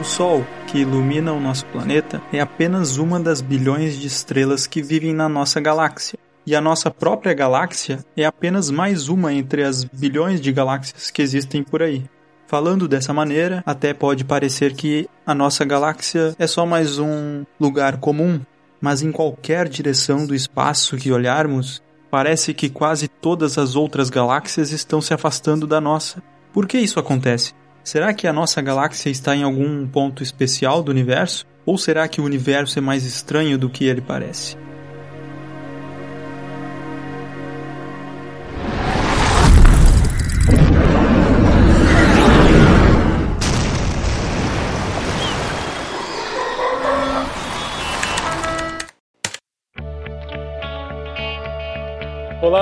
O Sol, que ilumina o nosso planeta, é apenas uma das bilhões de estrelas que vivem na nossa galáxia. E a nossa própria galáxia é apenas mais uma entre as bilhões de galáxias que existem por aí. Falando dessa maneira, até pode parecer que a nossa galáxia é só mais um lugar comum, mas em qualquer direção do espaço que olharmos, parece que quase todas as outras galáxias estão se afastando da nossa. Por que isso acontece? Será que a nossa galáxia está em algum ponto especial do universo? Ou será que o universo é mais estranho do que ele parece?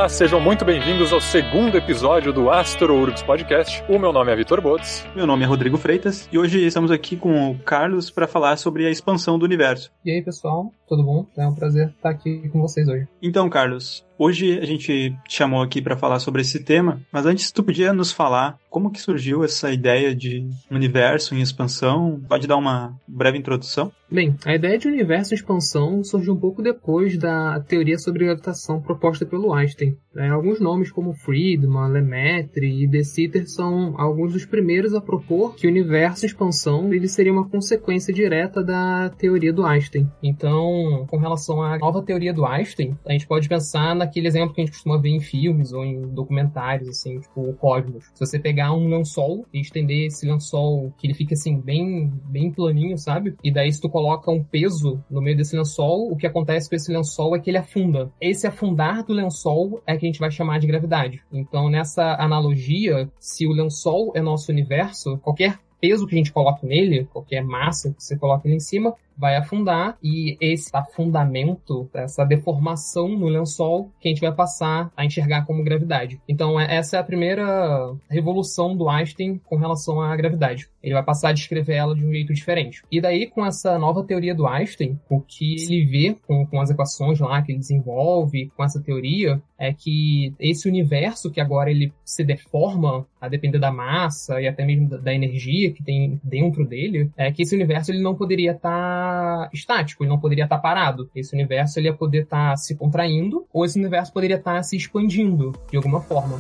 Olá, sejam muito bem-vindos ao segundo episódio do Astro Urgs Podcast. O meu nome é Vitor Botes. Meu nome é Rodrigo Freitas e hoje estamos aqui com o Carlos para falar sobre a expansão do universo. E aí, pessoal, tudo bom? É um prazer estar aqui com vocês hoje. Então, Carlos, Hoje a gente te chamou aqui para falar sobre esse tema, mas antes tu podia nos falar como que surgiu essa ideia de universo em expansão? Pode dar uma breve introdução? Bem, a ideia de universo em expansão surgiu um pouco depois da teoria sobre gravitação proposta pelo Einstein. É, alguns nomes como Friedman, Lemaitre e De Sitter são alguns dos primeiros a propor que o universo em expansão ele seria uma consequência direta da teoria do Einstein. Então, com relação à nova teoria do Einstein, a gente pode pensar naquele exemplo que a gente costuma ver em filmes ou em documentários, assim, tipo o Cosmos. Se você pegar um lençol e estender esse lençol que ele fica assim bem, bem planinho, sabe? E daí se tu coloca um peso no meio desse lençol, o que acontece com esse lençol é que ele afunda. Esse afundar do lençol é que a gente vai chamar de gravidade. Então, nessa analogia, se o lençol é nosso universo, qualquer peso que a gente coloque nele, qualquer massa que você coloque ali em cima, vai afundar e esse afundamento, essa deformação no lençol que a gente vai passar a enxergar como gravidade. Então é, essa é a primeira revolução do Einstein com relação à gravidade. Ele vai passar a descrever ela de um jeito diferente. E daí, com essa nova teoria do Einstein, o que ele vê com, com as equações lá que ele desenvolve, com essa teoria, é que esse universo que agora ele se deforma a depender da massa e até mesmo da, da energia que tem dentro dele, é que esse universo ele não poderia estar tá estático, ele não poderia estar parado. Esse universo ele ia poder estar se contraindo, ou esse universo poderia estar se expandindo de alguma forma.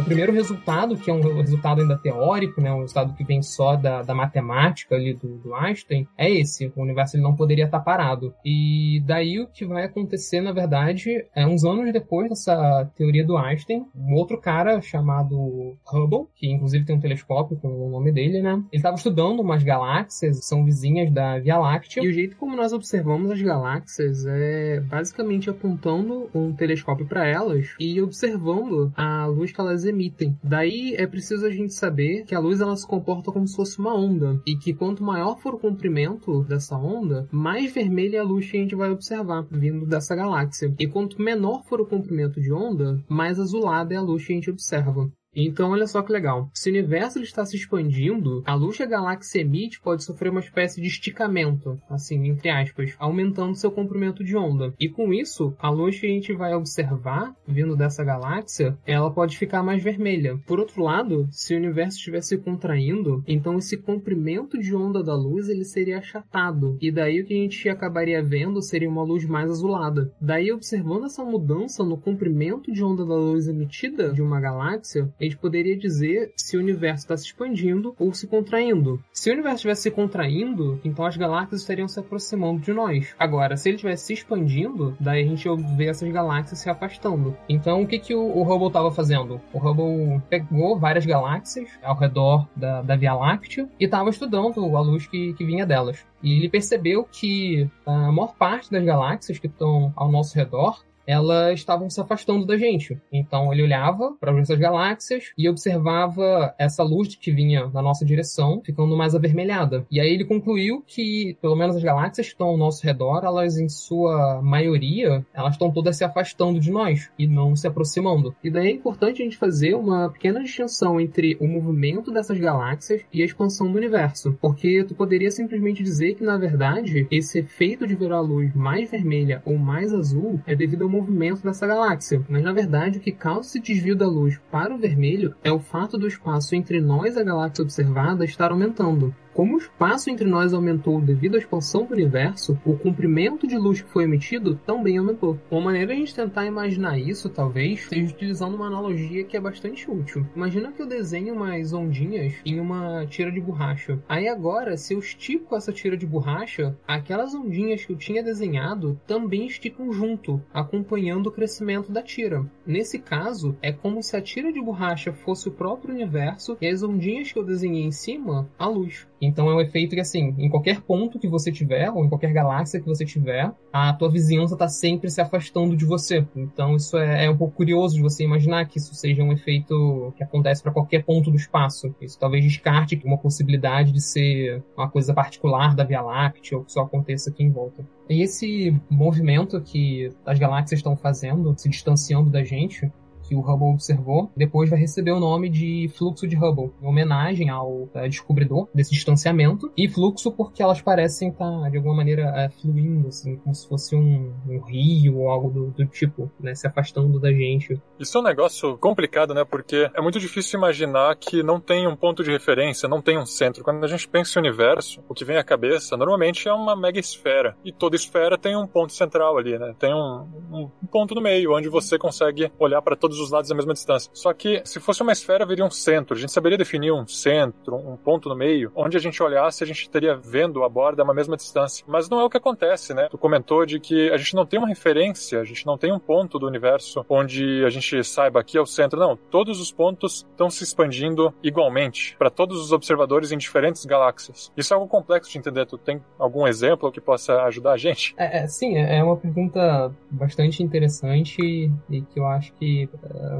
O primeiro resultado, que é um resultado ainda teórico, né, um resultado que vem só da, da matemática ali do, do, Einstein, é esse. O universo ele não poderia estar parado. E daí o que vai acontecer, na verdade, é uns anos depois dessa teoria do Einstein, um outro cara chamado Hubble, que inclusive tem um telescópio com o nome dele, né? Ele estava estudando umas galáxias, são vizinhas da Via Láctea, e o jeito como nós observamos as galáxias é basicamente apontando um telescópio para elas e observando a luz que elas emitem. Daí é preciso a gente saber que a luz ela se comporta como se fosse uma onda e que quanto maior for o comprimento dessa onda, mais vermelha é a luz que a gente vai observar vindo dessa galáxia. E quanto menor for o comprimento de onda, mais azulada é a luz que a gente observa. Então, olha só que legal. Se o universo está se expandindo, a luz que a galáxia emite pode sofrer uma espécie de esticamento, assim, entre aspas, aumentando seu comprimento de onda. E com isso, a luz que a gente vai observar vindo dessa galáxia, ela pode ficar mais vermelha. Por outro lado, se o universo estivesse contraindo, então esse comprimento de onda da luz ele seria achatado. E daí o que a gente acabaria vendo seria uma luz mais azulada. Daí, observando essa mudança no comprimento de onda da luz emitida de uma galáxia, a gente poderia dizer se o universo está se expandindo ou se contraindo. Se o universo estivesse se contraindo, então as galáxias estariam se aproximando de nós. Agora, se ele estivesse se expandindo, daí a gente vê essas galáxias se afastando. Então, o que, que o, o Hubble estava fazendo? O Hubble pegou várias galáxias ao redor da, da Via Láctea e estava estudando a luz que, que vinha delas. E ele percebeu que a maior parte das galáxias que estão ao nosso redor elas estavam se afastando da gente. Então ele olhava para essas galáxias e observava essa luz que vinha na nossa direção, ficando mais avermelhada. E aí ele concluiu que, pelo menos as galáxias que estão ao nosso redor, elas em sua maioria, elas estão todas se afastando de nós e não se aproximando. E daí é importante a gente fazer uma pequena distinção entre o movimento dessas galáxias e a expansão do universo, porque tu poderia simplesmente dizer que na verdade esse efeito de ver a luz mais vermelha ou mais azul é devido movimento dessa galáxia. Mas na verdade, o que causa esse desvio da luz para o vermelho é o fato do espaço entre nós e a galáxia observada estar aumentando. Como o espaço entre nós aumentou devido à expansão do universo, o comprimento de luz que foi emitido também aumentou. Uma maneira de a gente tentar imaginar isso, talvez, seja utilizando uma analogia que é bastante útil. Imagina que eu desenho umas ondinhas em uma tira de borracha. Aí agora, se eu estico essa tira de borracha, aquelas ondinhas que eu tinha desenhado também esticam junto, acompanhando o crescimento da tira. Nesse caso, é como se a tira de borracha fosse o próprio universo e as ondinhas que eu desenhei em cima, a luz. Então é um efeito que, assim, em qualquer ponto que você tiver, ou em qualquer galáxia que você tiver, a tua vizinhança está sempre se afastando de você. Então isso é, é, um pouco curioso de você imaginar que isso seja um efeito que acontece para qualquer ponto do espaço. Isso talvez descarte uma possibilidade de ser uma coisa particular da Via Láctea, ou que só aconteça aqui em volta. E esse movimento que as galáxias estão fazendo, se distanciando da gente, que o Hubble observou, depois vai receber o nome de fluxo de Hubble, em homenagem ao é, descobridor desse distanciamento, e fluxo porque elas parecem estar, de alguma maneira, é, fluindo, assim, como se fosse um, um rio ou algo do, do, tipo, né, se afastando da gente. Isso é um negócio complicado, né, porque é muito difícil imaginar que não tem um ponto de referência, não tem um centro. Quando a gente pensa em universo, o que vem à cabeça, normalmente é uma mega esfera, e toda esfera tem um ponto central ali, né, tem um, um ponto no meio, onde você consegue olhar para todos os lados à mesma distância. Só que se fosse uma esfera, viria um centro. A gente saberia definir um centro, um ponto no meio, onde a gente olhasse, a gente teria vendo a borda a uma mesma distância. Mas não é o que acontece, né? Tu comentou de que a gente não tem uma referência, a gente não tem um ponto do universo onde a gente saiba aqui é o centro. Não, todos os pontos estão se expandindo igualmente para todos os observadores em diferentes galáxias. Isso é algo complexo de entender. Tu tem algum exemplo que possa ajudar a gente? É, é sim, é uma pergunta bastante interessante e que eu acho que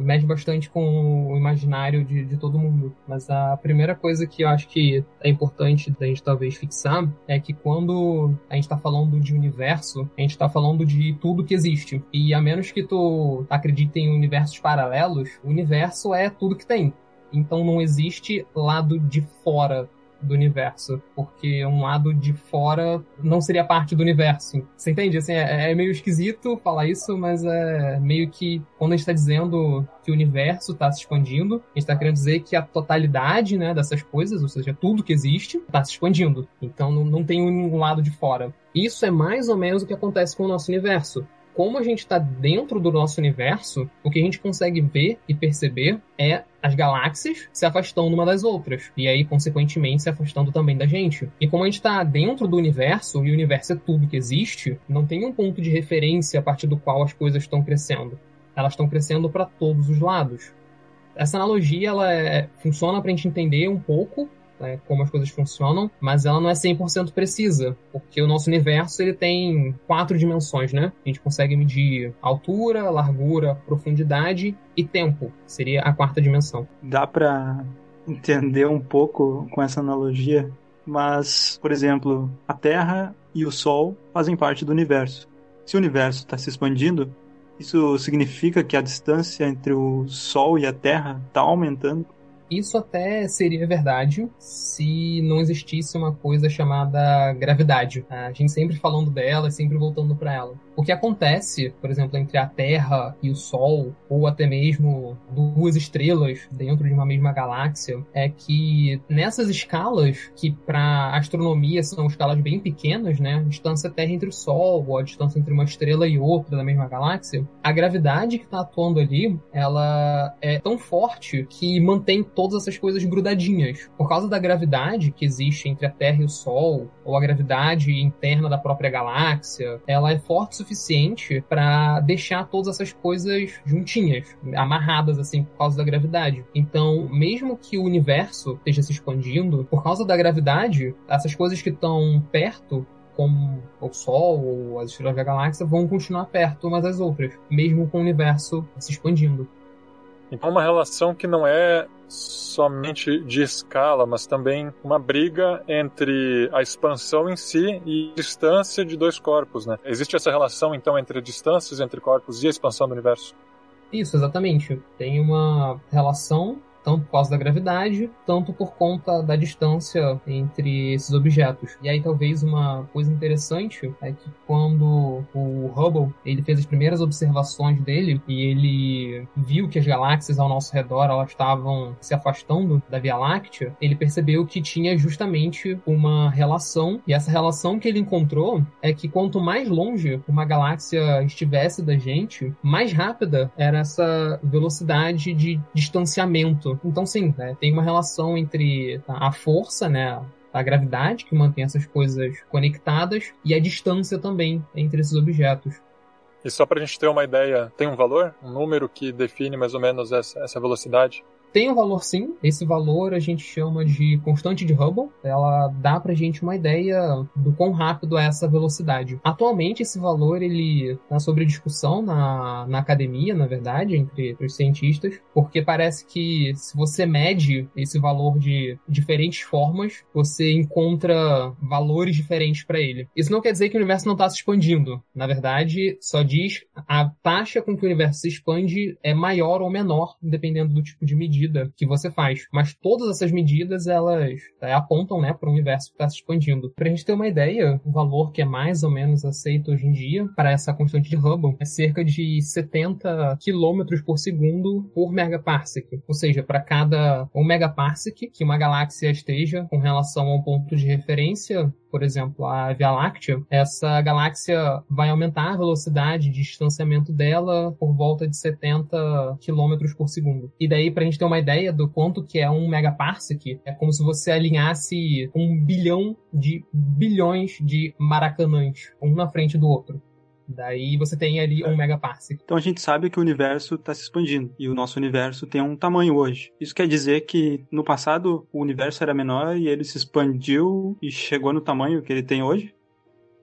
mexe bastante com o imaginário de, de todo mundo. Mas a primeira coisa que eu acho que é importante da gente talvez fixar é que quando a gente está falando de universo, a gente está falando de tudo que existe. E a menos que tu acredite em universos paralelos, o universo é tudo que tem. Então não existe lado de fora do universo, porque um lado de fora não seria parte do universo. Você entende? Assim, é, é meio esquisito falar isso, mas é meio que quando a gente está dizendo que o universo está se expandindo, a gente está querendo dizer que a totalidade né, dessas coisas, ou seja, tudo que existe, está se expandindo. Então não, não tem um lado de fora. Isso é mais ou menos o que acontece com o nosso universo como a gente está dentro do nosso universo, o que a gente consegue ver e perceber é as galáxias se afastando uma das outras. E aí, consequentemente, se afastando também da gente. E como a gente está dentro do universo, e o universo é tudo que existe, não tem um ponto de referência a partir do qual as coisas estão crescendo. Elas estão crescendo para todos os lados. Essa analogia ela é, funciona para a gente entender um pouco né, como as coisas funcionam, mas ela não é 100% precisa, porque o nosso universo ele tem quatro dimensões, né? A gente consegue medir altura, largura, profundidade e tempo, seria a quarta dimensão. Dá para entender um pouco com essa analogia, mas, por exemplo, a Terra e o Sol fazem parte do universo. Se o universo está se expandindo, isso significa que a distância entre o Sol e a Terra está aumentando? Isso até seria verdade se não existisse uma coisa chamada gravidade. A gente sempre falando dela, sempre voltando para ela. O que acontece, por exemplo, entre a Terra e o Sol, ou até mesmo duas estrelas dentro de uma mesma galáxia, é que nessas escalas, que para astronomia são escalas bem pequenas, né? A distância Terra entre o Sol, ou a distância entre uma estrela e outra da mesma galáxia, a gravidade que está atuando ali, ela é tão forte que mantém todas essas coisas grudadinhas. Por causa da gravidade que existe entre a Terra e o Sol, ou a gravidade interna da própria galáxia, ela é forte o suficiente para deixar todas essas coisas juntinhas, amarradas assim por causa da gravidade. Então, mesmo que o universo esteja se expandindo, por causa da gravidade, essas coisas que estão perto como o Sol ou as estrelas da galáxia vão continuar perto umas das outras, mesmo com o universo se expandindo. Então, uma relação que não é somente de escala, mas também uma briga entre a expansão em si e a distância de dois corpos, né? Existe essa relação, então, entre distâncias entre corpos e a expansão do universo? Isso, exatamente. Tem uma relação tanto por causa da gravidade, tanto por conta da distância entre esses objetos. E aí talvez uma coisa interessante é que quando o Hubble ele fez as primeiras observações dele e ele viu que as galáxias ao nosso redor elas estavam se afastando da Via Láctea, ele percebeu que tinha justamente uma relação e essa relação que ele encontrou é que quanto mais longe uma galáxia estivesse da gente, mais rápida era essa velocidade de distanciamento. Então, sim, né, tem uma relação entre a força, né, a gravidade que mantém essas coisas conectadas e a distância também entre esses objetos. E só para a gente ter uma ideia, tem um valor, um número que define mais ou menos essa, essa velocidade? Tem um valor sim, esse valor a gente chama de constante de Hubble. Ela dá pra gente uma ideia do quão rápido é essa velocidade. Atualmente esse valor ele tá sobre discussão na, na academia, na verdade, entre os cientistas, porque parece que se você mede esse valor de diferentes formas, você encontra valores diferentes para ele. Isso não quer dizer que o universo não está se expandindo. Na verdade, só diz a taxa com que o universo se expande é maior ou menor, dependendo do tipo de medida medida que você faz. Mas todas essas medidas, elas é, apontam, né, para o universo que está se expandindo. Para a gente ter uma ideia, o valor que é mais ou menos aceito hoje em dia para essa constante de Hubble é cerca de 70 km por segundo por megaparsec. Ou seja, para cada um megaparsec que uma galáxia esteja com relação a um ponto de referência, por exemplo, a Via Láctea, essa galáxia vai aumentar a velocidade de distanciamento dela por volta de 70 km por segundo. E daí, para a gente ter uma ideia do quanto que é um megaparsec, é como se você alinhasse um bilhão de bilhões de maracanãs, um na frente do outro. Daí você tem ali um megaparsec. Então a gente sabe que o universo está se expandindo e o nosso universo tem um tamanho hoje. Isso quer dizer que no passado o universo era menor e ele se expandiu e chegou no tamanho que ele tem hoje?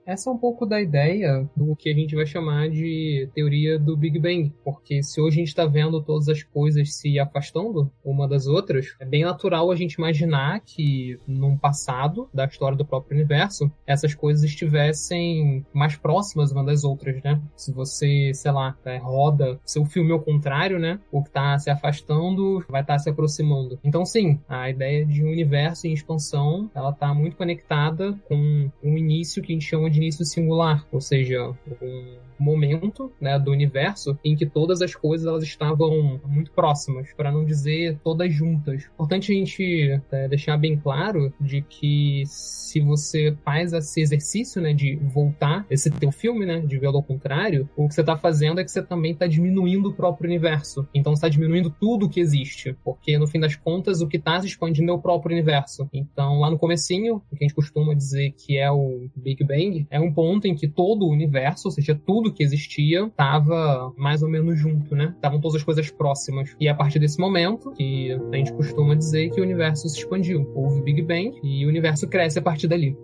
Essa é um pouco da ideia do que a gente vai chamar de teoria do Big Bang, porque se hoje a gente está vendo todas as coisas se afastando uma das outras, é bem natural a gente imaginar que num passado da história do próprio universo, essas coisas estivessem mais próximas uma das outras, né? Se você, sei lá, é, roda seu filme ao contrário, né? O que está se afastando vai estar tá se aproximando. Então, sim, a ideia de um universo em expansão, ela está muito conectada com um início que a gente chama de de início singular, ou seja, um momento né, do universo em que todas as coisas elas estavam muito próximas, para não dizer todas juntas. Importante a gente é, deixar bem claro de que se você faz esse exercício né, de voltar esse teu filme, né, de ver ao contrário, o que você está fazendo é que você também está diminuindo o próprio universo. Então está diminuindo tudo que existe, porque no fim das contas o que está se expandindo é o próprio universo. Então lá no comecinho, o que a gente costuma dizer que é o Big Bang, é um ponto em que todo o universo, ou seja, tudo que existia estava mais ou menos junto, né? Estavam todas as coisas próximas. E a partir desse momento, que a gente costuma dizer que o universo se expandiu. Houve o Big Bang e o universo cresce a partir dali.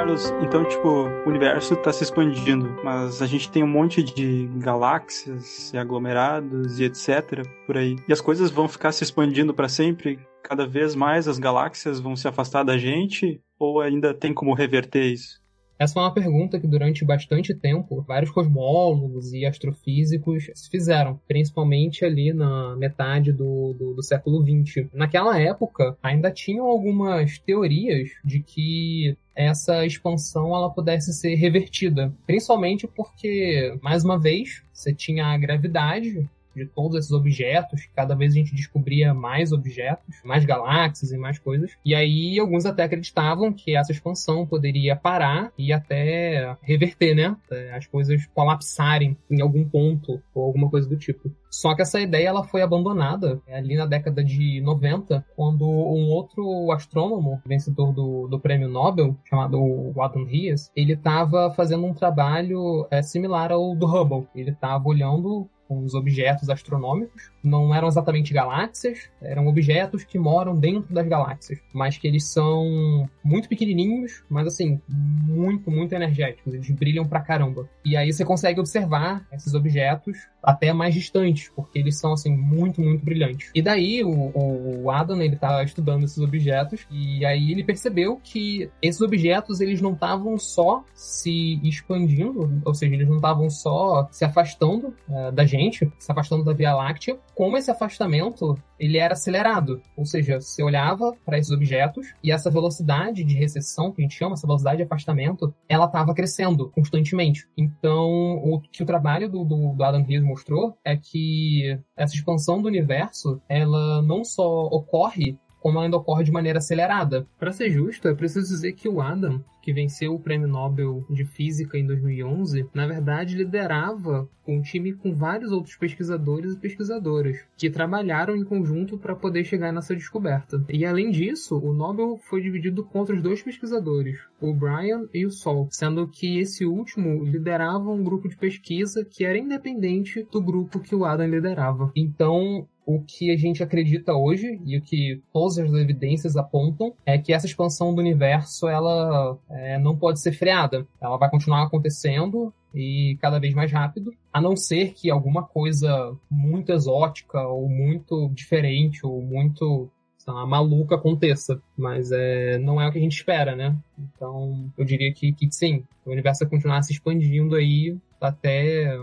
Carlos, então, tipo, o universo está se expandindo, mas a gente tem um monte de galáxias e aglomerados e etc. por aí. E as coisas vão ficar se expandindo para sempre? Cada vez mais as galáxias vão se afastar da gente? Ou ainda tem como reverter isso? Essa foi uma pergunta que durante bastante tempo vários cosmólogos e astrofísicos se fizeram, principalmente ali na metade do, do, do, século XX. Naquela época, ainda tinham algumas teorias de que essa expansão ela pudesse ser revertida, principalmente porque, mais uma vez, você tinha a gravidade de todos esses objetos, cada vez a gente descobria mais objetos, mais galáxias e mais coisas. E aí alguns até acreditavam que essa expansão poderia parar e até reverter, né? As coisas colapsarem em algum ponto ou alguma coisa do tipo. Só que essa ideia ela foi abandonada é, ali na década de 90, quando um outro astrônomo, vencedor do, do prêmio Nobel, chamado Adam Rias, ele estava fazendo um trabalho é, similar ao do Hubble. Ele estava olhando com os objetos astronômicos não eram exatamente galáxias, eram objetos que moram dentro das galáxias, mas que eles são muito pequenininhos, mas assim, muito, muito energéticos. Eles brilham pra caramba. E aí você consegue observar esses objetos até mais distantes, porque eles são assim muito, muito brilhantes. E daí o, o Adam ele tá estudando esses objetos e aí ele percebeu que esses objetos eles não estavam só se expandindo, ou seja, eles não estavam só se afastando uh, da gente, se afastando da Via Láctea, como esse afastamento ele era acelerado, ou seja, você olhava para esses objetos e essa velocidade de recessão que a gente chama, essa velocidade de afastamento, ela estava crescendo constantemente. Então, o que o trabalho do, do, do Adam Riess mostrou é que essa expansão do universo, ela não só ocorre como ainda ocorre de maneira acelerada. Para ser justo, é preciso dizer que o Adam, que venceu o Prêmio Nobel de Física em 2011, na verdade liderava um time com vários outros pesquisadores e pesquisadoras que trabalharam em conjunto para poder chegar nessa descoberta. E além disso, o Nobel foi dividido contra os dois pesquisadores, o Brian e o Sol, sendo que esse último liderava um grupo de pesquisa que era independente do grupo que o Adam liderava. Então, o que a gente acredita hoje e o que todas as evidências apontam é que essa expansão do universo ela é, não pode ser freada. Ela vai continuar acontecendo e cada vez mais rápido, a não ser que alguma coisa muito exótica ou muito diferente ou muito lá, maluca aconteça. Mas é, não é o que a gente espera, né? Então eu diria que, que sim, o universo vai continuar se expandindo aí até, até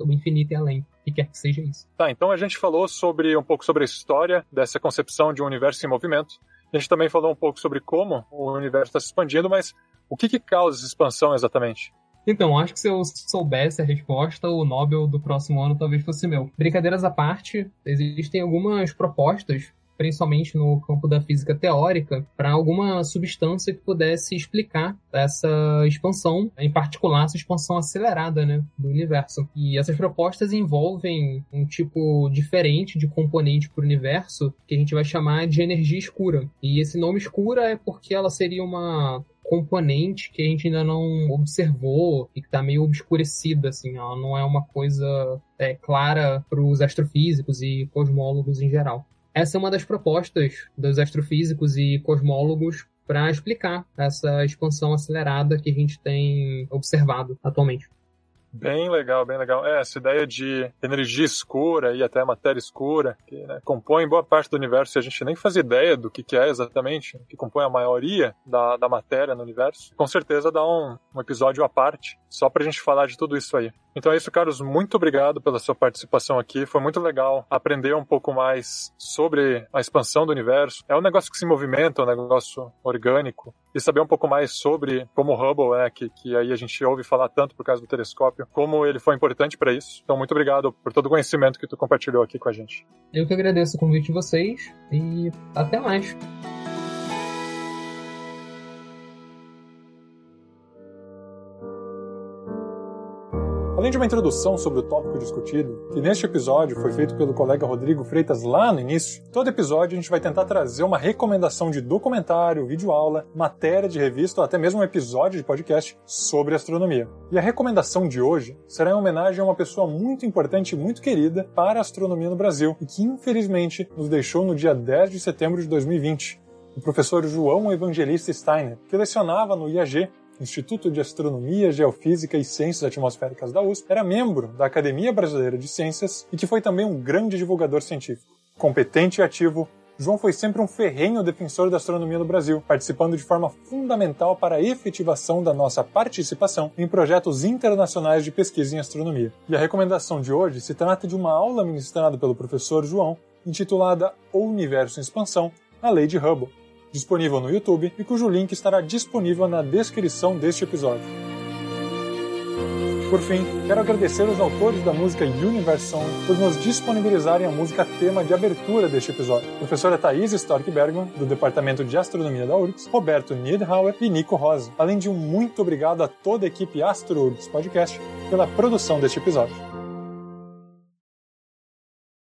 o infinito e além que quer que seja isso. Tá, então a gente falou sobre um pouco sobre a história dessa concepção de um universo em movimento. A gente também falou um pouco sobre como o universo está se expandindo, mas o que, que causa essa expansão exatamente? Então, acho que se eu soubesse a resposta, o Nobel do próximo ano talvez fosse meu. Brincadeiras à parte, existem algumas propostas principalmente no campo da física teórica, para alguma substância que pudesse explicar essa expansão, em particular essa expansão acelerada né, do universo. E essas propostas envolvem um tipo diferente de componente para o universo que a gente vai chamar de energia escura. E esse nome escura é porque ela seria uma componente que a gente ainda não observou e que está meio obscurecida, assim, ela não é uma coisa é, clara para os astrofísicos e cosmólogos em geral. Essa é uma das propostas dos astrofísicos e cosmólogos para explicar essa expansão acelerada que a gente tem observado atualmente. Bem legal, bem legal. É, essa ideia de energia escura e até matéria escura, que né, compõe boa parte do universo e a gente nem faz ideia do que, que é exatamente, que compõe a maioria da, da matéria no universo, com certeza dá um, um episódio à parte, só pra gente falar de tudo isso aí. Então é isso, Carlos. Muito obrigado pela sua participação aqui. Foi muito legal aprender um pouco mais sobre a expansão do universo. É um negócio que se movimenta, é um negócio orgânico. E saber um pouco mais sobre como o Hubble, é, que, que aí a gente ouve falar tanto por causa do telescópio, como ele foi importante para isso. Então, muito obrigado por todo o conhecimento que tu compartilhou aqui com a gente. Eu que agradeço o convite de vocês e até mais. Além de uma introdução sobre o tópico discutido, que neste episódio foi feito pelo colega Rodrigo Freitas lá no início, todo episódio a gente vai tentar trazer uma recomendação de documentário, videoaula, matéria de revista ou até mesmo um episódio de podcast sobre astronomia. E a recomendação de hoje será em homenagem a uma pessoa muito importante e muito querida para a astronomia no Brasil e que infelizmente nos deixou no dia 10 de setembro de 2020 o professor João Evangelista Steiner, que lecionava no IAG Instituto de Astronomia, Geofísica e Ciências Atmosféricas da USP, era membro da Academia Brasileira de Ciências e que foi também um grande divulgador científico. Competente e ativo, João foi sempre um ferrenho defensor da astronomia no Brasil, participando de forma fundamental para a efetivação da nossa participação em projetos internacionais de pesquisa em astronomia. E a recomendação de hoje se trata de uma aula ministrada pelo professor João, intitulada O Universo em Expansão, a Lei de Hubble, disponível no YouTube e cujo link estará disponível na descrição deste episódio. Por fim, quero agradecer aos autores da música Universe Song por nos disponibilizarem a música tema de abertura deste episódio. Professora Thais Stork Bergman, do Departamento de Astronomia da URGS, Roberto Niedhauer e Nico Rose. Além de um muito obrigado a toda a equipe Astro URGS Podcast pela produção deste episódio.